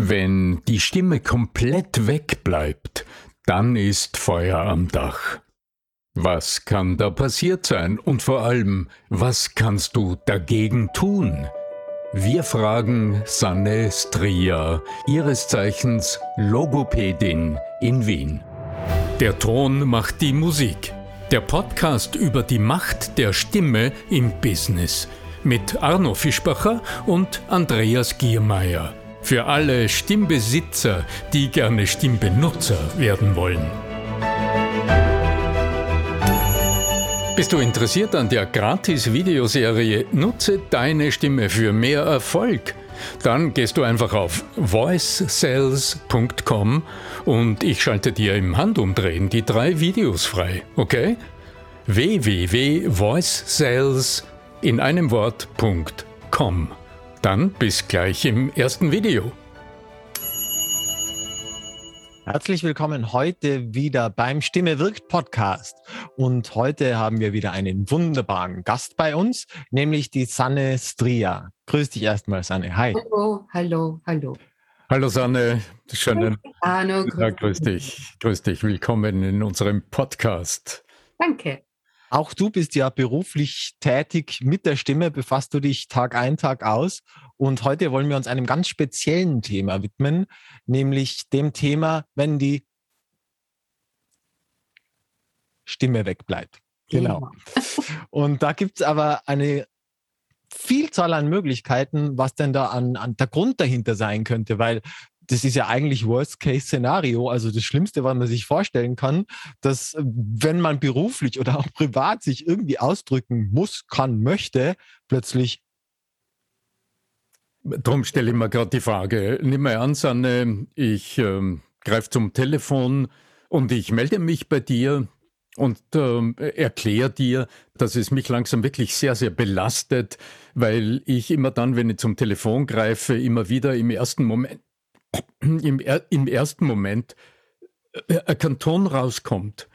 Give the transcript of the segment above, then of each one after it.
Wenn die Stimme komplett wegbleibt, dann ist Feuer am Dach. Was kann da passiert sein und vor allem, was kannst du dagegen tun? Wir fragen Sanne Stria, ihres Zeichens Logopädin in Wien. Der Ton macht die Musik. Der Podcast über die Macht der Stimme im Business mit Arno Fischbacher und Andreas Giermeier. Für alle Stimmbesitzer, die gerne Stimmbenutzer werden wollen. Bist du interessiert an der Gratis-Videoserie Nutze deine Stimme für mehr Erfolg? Dann gehst du einfach auf voicesales.com und ich schalte dir im Handumdrehen die drei Videos frei, okay? www.voicesales in einem Wort.com. Dann bis gleich im ersten Video. Herzlich willkommen heute wieder beim Stimme wirkt Podcast. Und heute haben wir wieder einen wunderbaren Gast bei uns, nämlich die Sanne Stria. Grüß dich erstmal, Sanne. Hi. Hallo, hallo, hallo. Hallo Sanne, schönen Hallo, grüß, ja, grüß dich. Grüß dich, willkommen in unserem Podcast. Danke. Auch du bist ja beruflich tätig mit der Stimme, befasst du dich Tag ein, Tag aus. Und heute wollen wir uns einem ganz speziellen Thema widmen, nämlich dem Thema, wenn die Stimme wegbleibt. Genau. Und da gibt es aber eine Vielzahl an Möglichkeiten, was denn da an, an der Grund dahinter sein könnte, weil das ist ja eigentlich Worst-Case-Szenario, also das Schlimmste, was man sich vorstellen kann, dass wenn man beruflich oder auch privat sich irgendwie ausdrücken muss, kann, möchte, plötzlich Darum stelle ich mir gerade die Frage. Nimm mal an, Sanne, ich ähm, greife zum Telefon und ich melde mich bei dir und ähm, erkläre dir, dass es mich langsam wirklich sehr, sehr belastet, weil ich immer dann, wenn ich zum Telefon greife, immer wieder im ersten Moment im, im ersten Moment äh, ein Kanton rauskommt.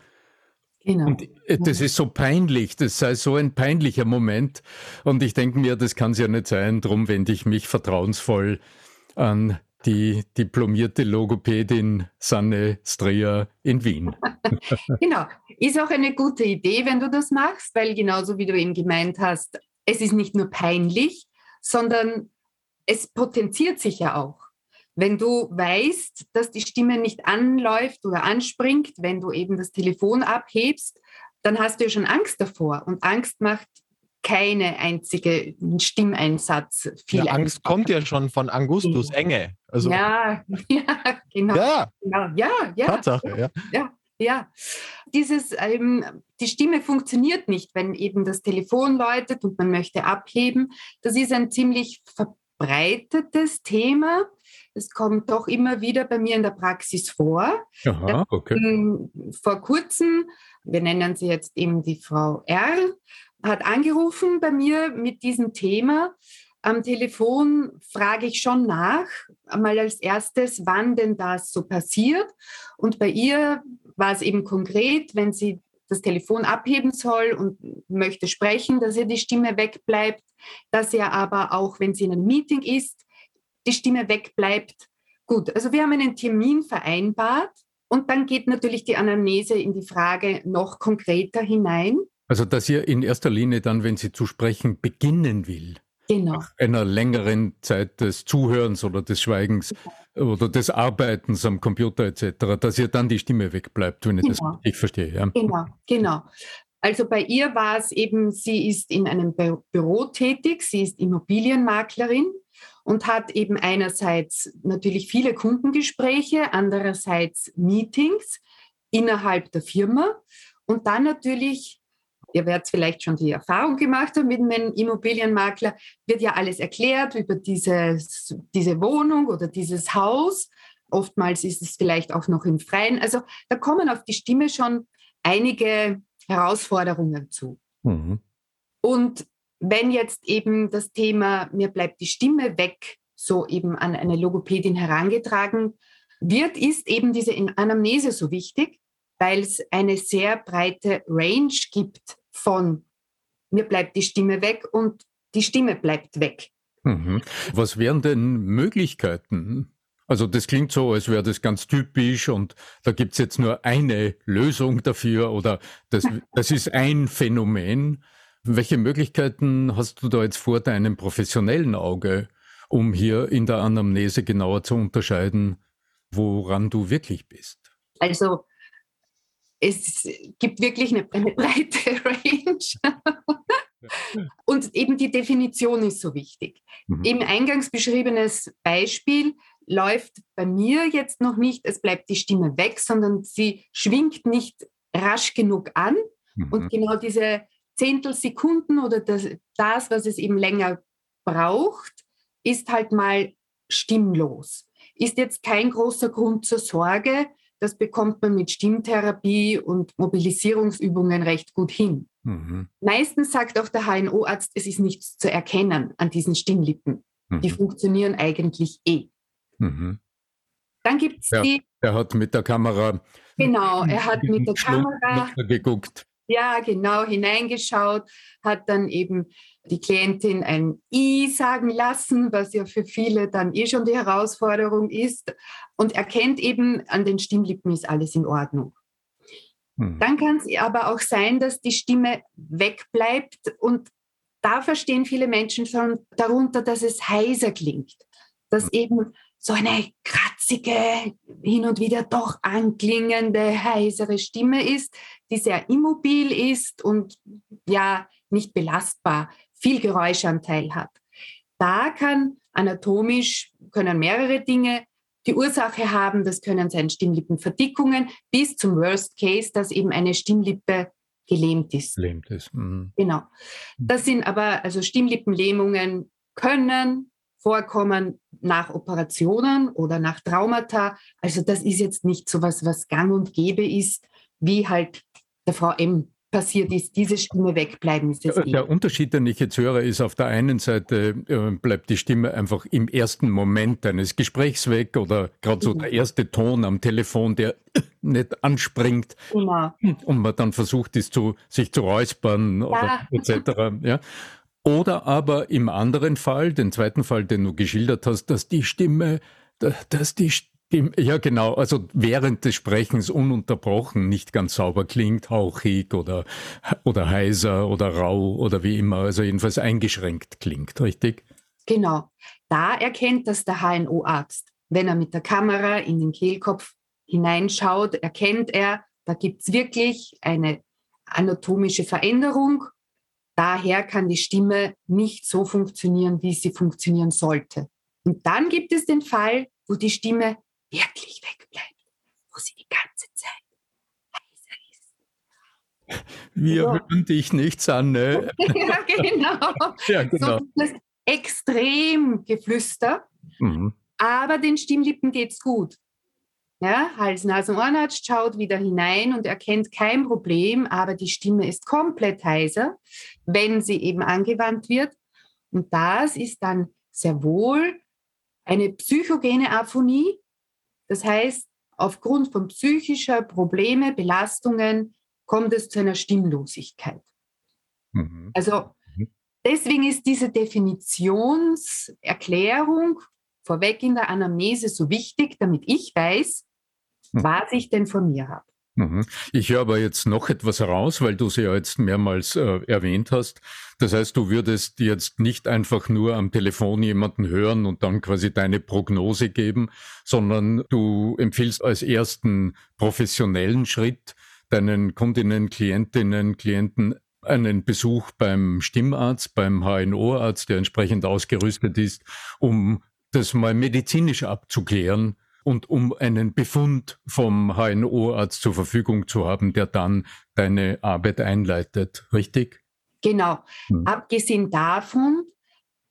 Genau. Und äh, das ist so peinlich, das sei so ein peinlicher Moment. Und ich denke mir, das kann es ja nicht sein. Darum wende ich mich vertrauensvoll an die diplomierte Logopädin Sanne Streher in Wien. genau. Ist auch eine gute Idee, wenn du das machst, weil genauso wie du eben gemeint hast, es ist nicht nur peinlich, sondern es potenziert sich ja auch. Wenn du weißt, dass die Stimme nicht anläuft oder anspringt, wenn du eben das Telefon abhebst, dann hast du ja schon Angst davor. Und Angst macht keine einzige Stimmeinsatz viel. Ja, Angst kommt ja schon von Angustus, Enge. Also, ja, ja, genau. Ja, genau. ja, ja. Tatsache, ja. ja. Ja, dieses, ähm, die Stimme funktioniert nicht, wenn eben das Telefon läutet und man möchte abheben. Das ist ein ziemlich verbreitetes Thema. Es kommt doch immer wieder bei mir in der Praxis vor. Aha, okay. Vor kurzem, wir nennen sie jetzt eben die Frau R, hat angerufen bei mir mit diesem Thema. Am Telefon frage ich schon nach, einmal als erstes, wann denn das so passiert. Und bei ihr war es eben konkret, wenn sie das Telefon abheben soll und möchte sprechen, dass ihr die Stimme wegbleibt, dass er aber auch, wenn sie in einem Meeting ist, die Stimme wegbleibt. Gut, also wir haben einen Termin vereinbart und dann geht natürlich die Anamnese in die Frage noch konkreter hinein. Also dass ihr in erster Linie dann, wenn sie zu sprechen beginnen will, genau. nach einer längeren Zeit des Zuhörens oder des Schweigens oder des Arbeitens am Computer etc., dass ihr dann die Stimme wegbleibt, wenn ich genau. das richtig verstehe. Ja? Genau, genau. Also bei ihr war es eben, sie ist in einem Büro tätig, sie ist Immobilienmaklerin und hat eben einerseits natürlich viele Kundengespräche, andererseits Meetings innerhalb der Firma und dann natürlich, ihr werdet vielleicht schon die Erfahrung gemacht haben mit einem Immobilienmakler, wird ja alles erklärt über dieses, diese Wohnung oder dieses Haus. Oftmals ist es vielleicht auch noch im Freien. Also da kommen auf die Stimme schon einige Herausforderungen zu. Mhm. Und wenn jetzt eben das Thema mir bleibt die Stimme weg, so eben an eine Logopädin herangetragen wird, ist eben diese Anamnese so wichtig, weil es eine sehr breite Range gibt von mir bleibt die Stimme weg und die Stimme bleibt weg. Mhm. Was wären denn Möglichkeiten, Also das klingt so, als wäre das ganz typisch und da gibt es jetzt nur eine Lösung dafür oder das, das ist ein Phänomen. Welche Möglichkeiten hast du da jetzt vor deinem professionellen Auge, um hier in der Anamnese genauer zu unterscheiden, woran du wirklich bist? Also es gibt wirklich eine, eine breite Range. Und eben die Definition ist so wichtig. Mhm. Im eingangs beschriebenes Beispiel läuft bei mir jetzt noch nicht, es bleibt die Stimme weg, sondern sie schwingt nicht rasch genug an. Mhm. Und genau diese Zehntelsekunden oder das, das, was es eben länger braucht, ist halt mal stimmlos. Ist jetzt kein großer Grund zur Sorge. Das bekommt man mit Stimmtherapie und Mobilisierungsübungen recht gut hin. Mhm. Meistens sagt auch der HNO-Arzt, es ist nichts zu erkennen an diesen Stimmlippen. Mhm. Die funktionieren eigentlich eh. Mhm. Dann gibt es die. Er hat mit der Kamera. Genau, er hat mit der Kamera geguckt. Ja, genau, hineingeschaut, hat dann eben die Klientin ein I sagen lassen, was ja für viele dann eh schon die Herausforderung ist und erkennt eben, an den Stimmlippen ist alles in Ordnung. Hm. Dann kann es aber auch sein, dass die Stimme wegbleibt und da verstehen viele Menschen schon darunter, dass es heiser klingt, dass hm. eben so eine kratzige, hin und wieder doch anklingende, heisere Stimme ist, die sehr immobil ist und ja nicht belastbar, viel Geräuschanteil hat. Da kann anatomisch, können mehrere Dinge die Ursache haben, das können sein Stimmlippenverdickungen, bis zum Worst Case, dass eben eine Stimmlippe gelähmt ist. Gelähmt ist. Mhm. Genau. Das sind aber, also Stimmlippenlähmungen können vorkommen nach Operationen oder nach Traumata. Also das ist jetzt nicht so was, was gang und gäbe ist, wie halt der Frau M passiert ist, diese Stimme wegbleiben. Ist es der Unterschied, den ich jetzt höre, ist auf der einen Seite äh, bleibt die Stimme einfach im ersten Moment eines Gesprächs weg oder gerade so mhm. der erste Ton am Telefon, der nicht anspringt genau. und man dann versucht ist, zu, sich zu räuspern ja. oder etc. Ja. Oder aber im anderen Fall, den zweiten Fall, den du geschildert hast, dass die Stimme, dass die Stimme ja, genau. Also während des Sprechens ununterbrochen nicht ganz sauber klingt, hauchig oder, oder heiser oder rau oder wie immer. Also jedenfalls eingeschränkt klingt, richtig? Genau. Da erkennt das der HNO-Arzt. Wenn er mit der Kamera in den Kehlkopf hineinschaut, erkennt er, da gibt es wirklich eine anatomische Veränderung. Daher kann die Stimme nicht so funktionieren, wie sie funktionieren sollte. Und dann gibt es den Fall, wo die Stimme wirklich wegbleibt, wo sie die ganze Zeit heiser ist. Wir so. hören dich nichts an, ne? ja, genau. ja, genau. So das extrem Geflüster, mhm. aber den Stimmlippen geht's gut. Ja, Hals, Nasen, Ohrenarzt schaut wieder hinein und erkennt kein Problem, aber die Stimme ist komplett heiser, wenn sie eben angewandt wird. Und das ist dann sehr wohl eine psychogene Aphonie, das heißt, aufgrund von psychischer Probleme, Belastungen kommt es zu einer Stimmlosigkeit. Mhm. Also mhm. deswegen ist diese Definitionserklärung vorweg in der Anamnese so wichtig, damit ich weiß. Was ich denn von mir habe. Mhm. Ich höre aber jetzt noch etwas heraus, weil du sie ja jetzt mehrmals äh, erwähnt hast. Das heißt, du würdest jetzt nicht einfach nur am Telefon jemanden hören und dann quasi deine Prognose geben, sondern du empfiehlst als ersten professionellen Schritt deinen Kundinnen, Klientinnen, Klienten einen Besuch beim Stimmarzt, beim HNO-Arzt, der entsprechend ausgerüstet ist, um das mal medizinisch abzuklären und um einen Befund vom HNO-Arzt zur Verfügung zu haben, der dann deine Arbeit einleitet, richtig? Genau. Hm. Abgesehen davon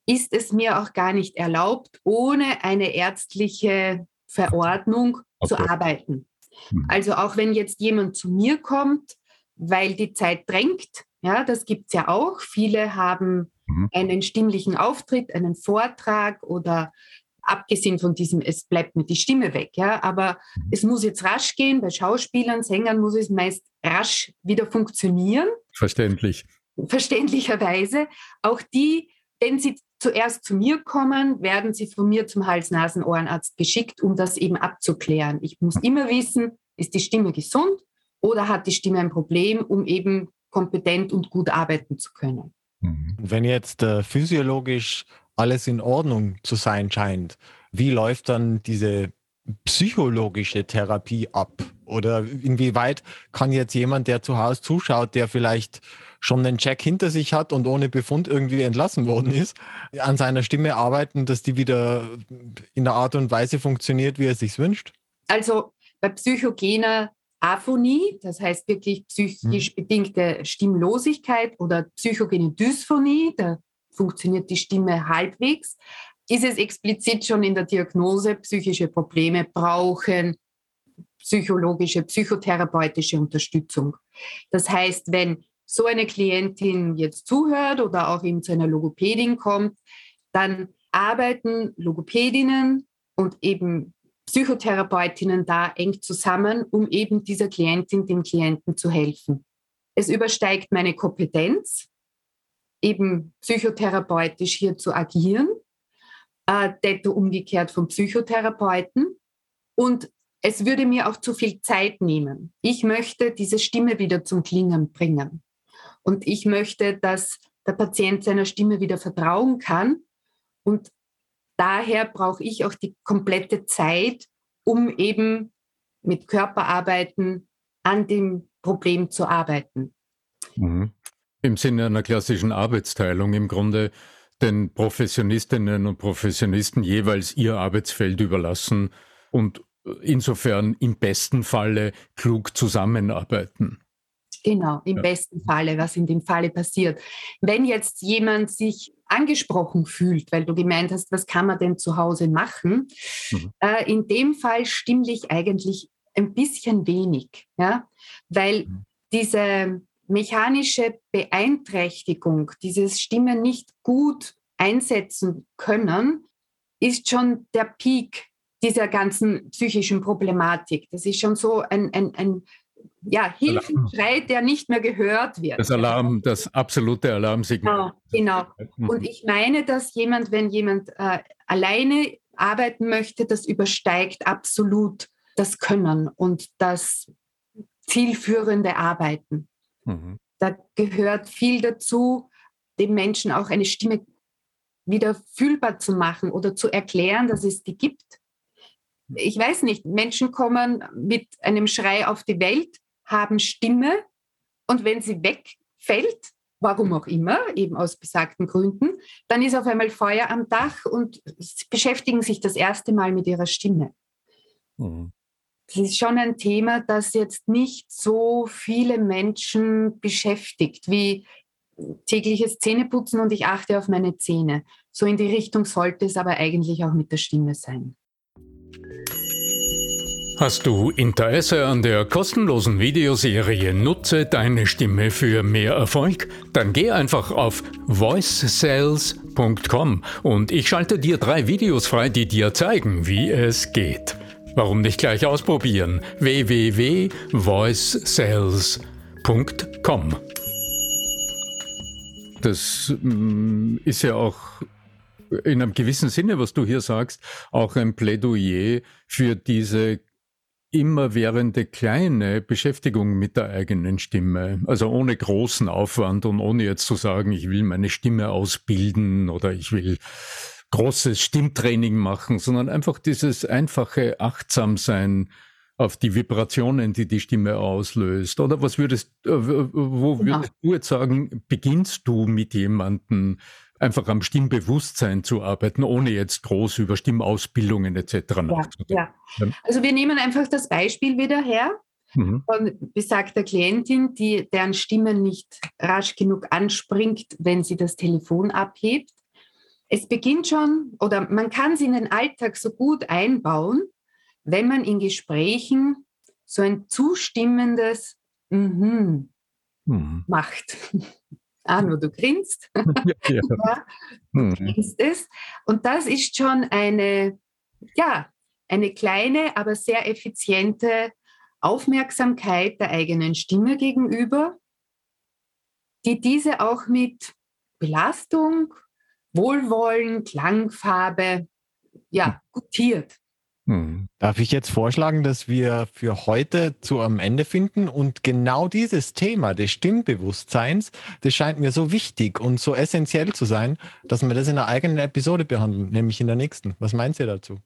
ist es mir auch gar nicht erlaubt, ohne eine ärztliche Verordnung okay. zu arbeiten. Hm. Also auch wenn jetzt jemand zu mir kommt, weil die Zeit drängt, ja, das gibt es ja auch. Viele haben mhm. einen stimmlichen Auftritt, einen Vortrag oder abgesehen von diesem, es bleibt mir die Stimme weg, ja, aber mhm. es muss jetzt rasch gehen, bei Schauspielern, Sängern muss es meist rasch wieder funktionieren. Verständlich. Verständlicherweise. Auch die, denn sie zuerst zu mir kommen, werden sie von mir zum Hals-Nasen-Ohrenarzt geschickt, um das eben abzuklären. Ich muss immer wissen, ist die Stimme gesund oder hat die Stimme ein Problem, um eben kompetent und gut arbeiten zu können. Mhm. Wenn jetzt äh, physiologisch alles in Ordnung zu sein scheint, wie läuft dann diese psychologische Therapie ab? Oder inwieweit kann jetzt jemand, der zu Hause zuschaut, der vielleicht schon einen Check hinter sich hat und ohne Befund irgendwie entlassen worden ist, an seiner Stimme arbeiten, dass die wieder in der Art und Weise funktioniert, wie er sich wünscht? Also bei psychogener Aphonie, das heißt wirklich psychisch hm. bedingte Stimmlosigkeit oder psychogene Dysphonie, da funktioniert die Stimme halbwegs, ist es explizit schon in der Diagnose, psychische Probleme brauchen psychologische, psychotherapeutische Unterstützung. Das heißt, wenn so eine Klientin jetzt zuhört oder auch eben zu einer Logopädin kommt, dann arbeiten Logopädinnen und eben Psychotherapeutinnen da eng zusammen, um eben dieser Klientin, dem Klienten zu helfen. Es übersteigt meine Kompetenz, eben psychotherapeutisch hier zu agieren, äh, detto umgekehrt vom Psychotherapeuten. Und es würde mir auch zu viel Zeit nehmen. Ich möchte diese Stimme wieder zum Klingen bringen. Und ich möchte, dass der Patient seiner Stimme wieder vertrauen kann. Und daher brauche ich auch die komplette Zeit, um eben mit Körperarbeiten an dem Problem zu arbeiten. Mhm. Im Sinne einer klassischen Arbeitsteilung im Grunde den Professionistinnen und Professionisten jeweils ihr Arbeitsfeld überlassen und insofern im besten Falle klug zusammenarbeiten. Genau, im ja. besten Falle, was in dem Falle passiert. Wenn jetzt jemand sich angesprochen fühlt, weil du gemeint hast, was kann man denn zu Hause machen, mhm. äh, in dem Fall stimmlich eigentlich ein bisschen wenig, ja, weil mhm. diese mechanische Beeinträchtigung, dieses Stimme nicht gut einsetzen können, ist schon der Peak dieser ganzen psychischen Problematik. Das ist schon so ein, ein, ein ja, Hilfenschrei, der nicht mehr gehört wird. Das Alarm, das absolute Alarmsignal. Genau, genau. Mhm. Und ich meine, dass jemand, wenn jemand äh, alleine arbeiten möchte, das übersteigt absolut das Können und das zielführende Arbeiten. Mhm. Da gehört viel dazu, dem Menschen auch eine Stimme wieder fühlbar zu machen oder zu erklären, dass es die gibt. Ich weiß nicht, Menschen kommen mit einem Schrei auf die Welt haben Stimme und wenn sie wegfällt, warum auch immer, eben aus besagten Gründen, dann ist auf einmal Feuer am Dach und sie beschäftigen sich das erste Mal mit ihrer Stimme. Mhm. Das ist schon ein Thema, das jetzt nicht so viele Menschen beschäftigt, wie tägliches Zähneputzen und ich achte auf meine Zähne. So in die Richtung sollte es aber eigentlich auch mit der Stimme sein. Hast du Interesse an der kostenlosen Videoserie Nutze deine Stimme für mehr Erfolg? Dann geh einfach auf voicesales.com und ich schalte dir drei Videos frei, die dir zeigen, wie es geht. Warum nicht gleich ausprobieren? www.voicesales.com Das mm, ist ja auch in einem gewissen Sinne, was du hier sagst, auch ein Plädoyer für diese immerwährende kleine Beschäftigung mit der eigenen Stimme. Also ohne großen Aufwand und ohne jetzt zu sagen, ich will meine Stimme ausbilden oder ich will großes Stimmtraining machen, sondern einfach dieses einfache Achtsamsein auf die Vibrationen, die die Stimme auslöst. Oder was würdest, äh, wo genau. würdest du jetzt sagen, beginnst du mit jemandem einfach am Stimmbewusstsein zu arbeiten, ohne jetzt groß über Stimmausbildungen etc. Ja, ja. Also wir nehmen einfach das Beispiel wieder her mhm. von besagter Klientin, die, deren Stimme nicht rasch genug anspringt, wenn sie das Telefon abhebt. Es beginnt schon, oder man kann sie in den Alltag so gut einbauen, wenn man in Gesprächen so ein zustimmendes mhm, mhm. macht. Arno, du grinst. Ja, ja. du hm. grinst es. Und das ist schon eine, ja, eine kleine, aber sehr effiziente Aufmerksamkeit der eigenen Stimme gegenüber, die diese auch mit Belastung, Wohlwollen, Klangfarbe, ja, gutiert. Hm. Darf ich jetzt vorschlagen, dass wir für heute zu einem Ende finden und genau dieses Thema des Stimmbewusstseins, das scheint mir so wichtig und so essentiell zu sein, dass wir das in einer eigenen Episode behandeln, nämlich in der nächsten. Was meint ihr dazu?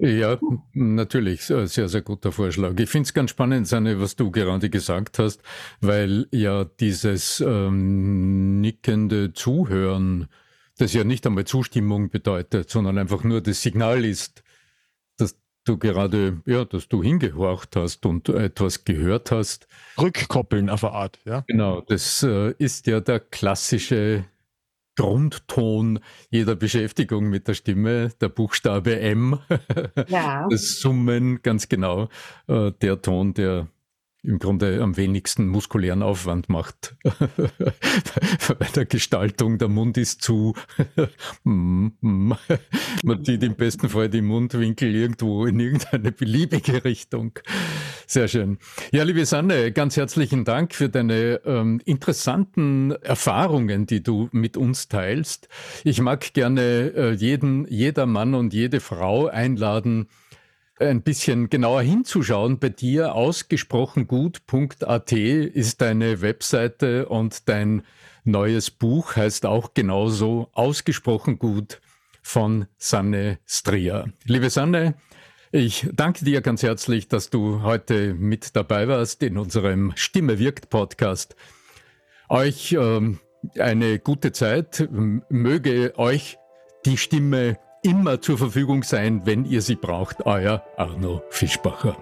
Ja, natürlich, sehr, sehr guter Vorschlag. Ich finde es ganz spannend, Sanne, was du gerade gesagt hast, weil ja dieses ähm, nickende Zuhören, das ja nicht einmal Zustimmung bedeutet, sondern einfach nur das Signal ist, dass du gerade, ja, dass du hingehorcht hast und etwas gehört hast. Rückkoppeln auf eine Art, ja. Genau, das äh, ist ja der klassische Grundton jeder Beschäftigung mit der Stimme, der Buchstabe M, ja. das Summen, ganz genau, äh, der Ton, der im Grunde am wenigsten muskulären Aufwand macht. Bei der Gestaltung, der Mund ist zu. Mm, mm. Man zieht im besten Fall die Mundwinkel irgendwo in irgendeine beliebige Richtung. Sehr schön. Ja, liebe Sanne, ganz herzlichen Dank für deine ähm, interessanten Erfahrungen, die du mit uns teilst. Ich mag gerne äh, jeden, jeder Mann und jede Frau einladen, ein bisschen genauer hinzuschauen. Bei dir ausgesprochengut.at ist deine Webseite und dein neues Buch heißt auch genauso ausgesprochen gut von Sanne Stria. Liebe Sanne, ich danke dir ganz herzlich, dass du heute mit dabei warst in unserem Stimme wirkt Podcast. Euch ähm, eine gute Zeit. Möge euch die Stimme immer zur Verfügung sein, wenn ihr sie braucht. Euer Arno Fischbacher.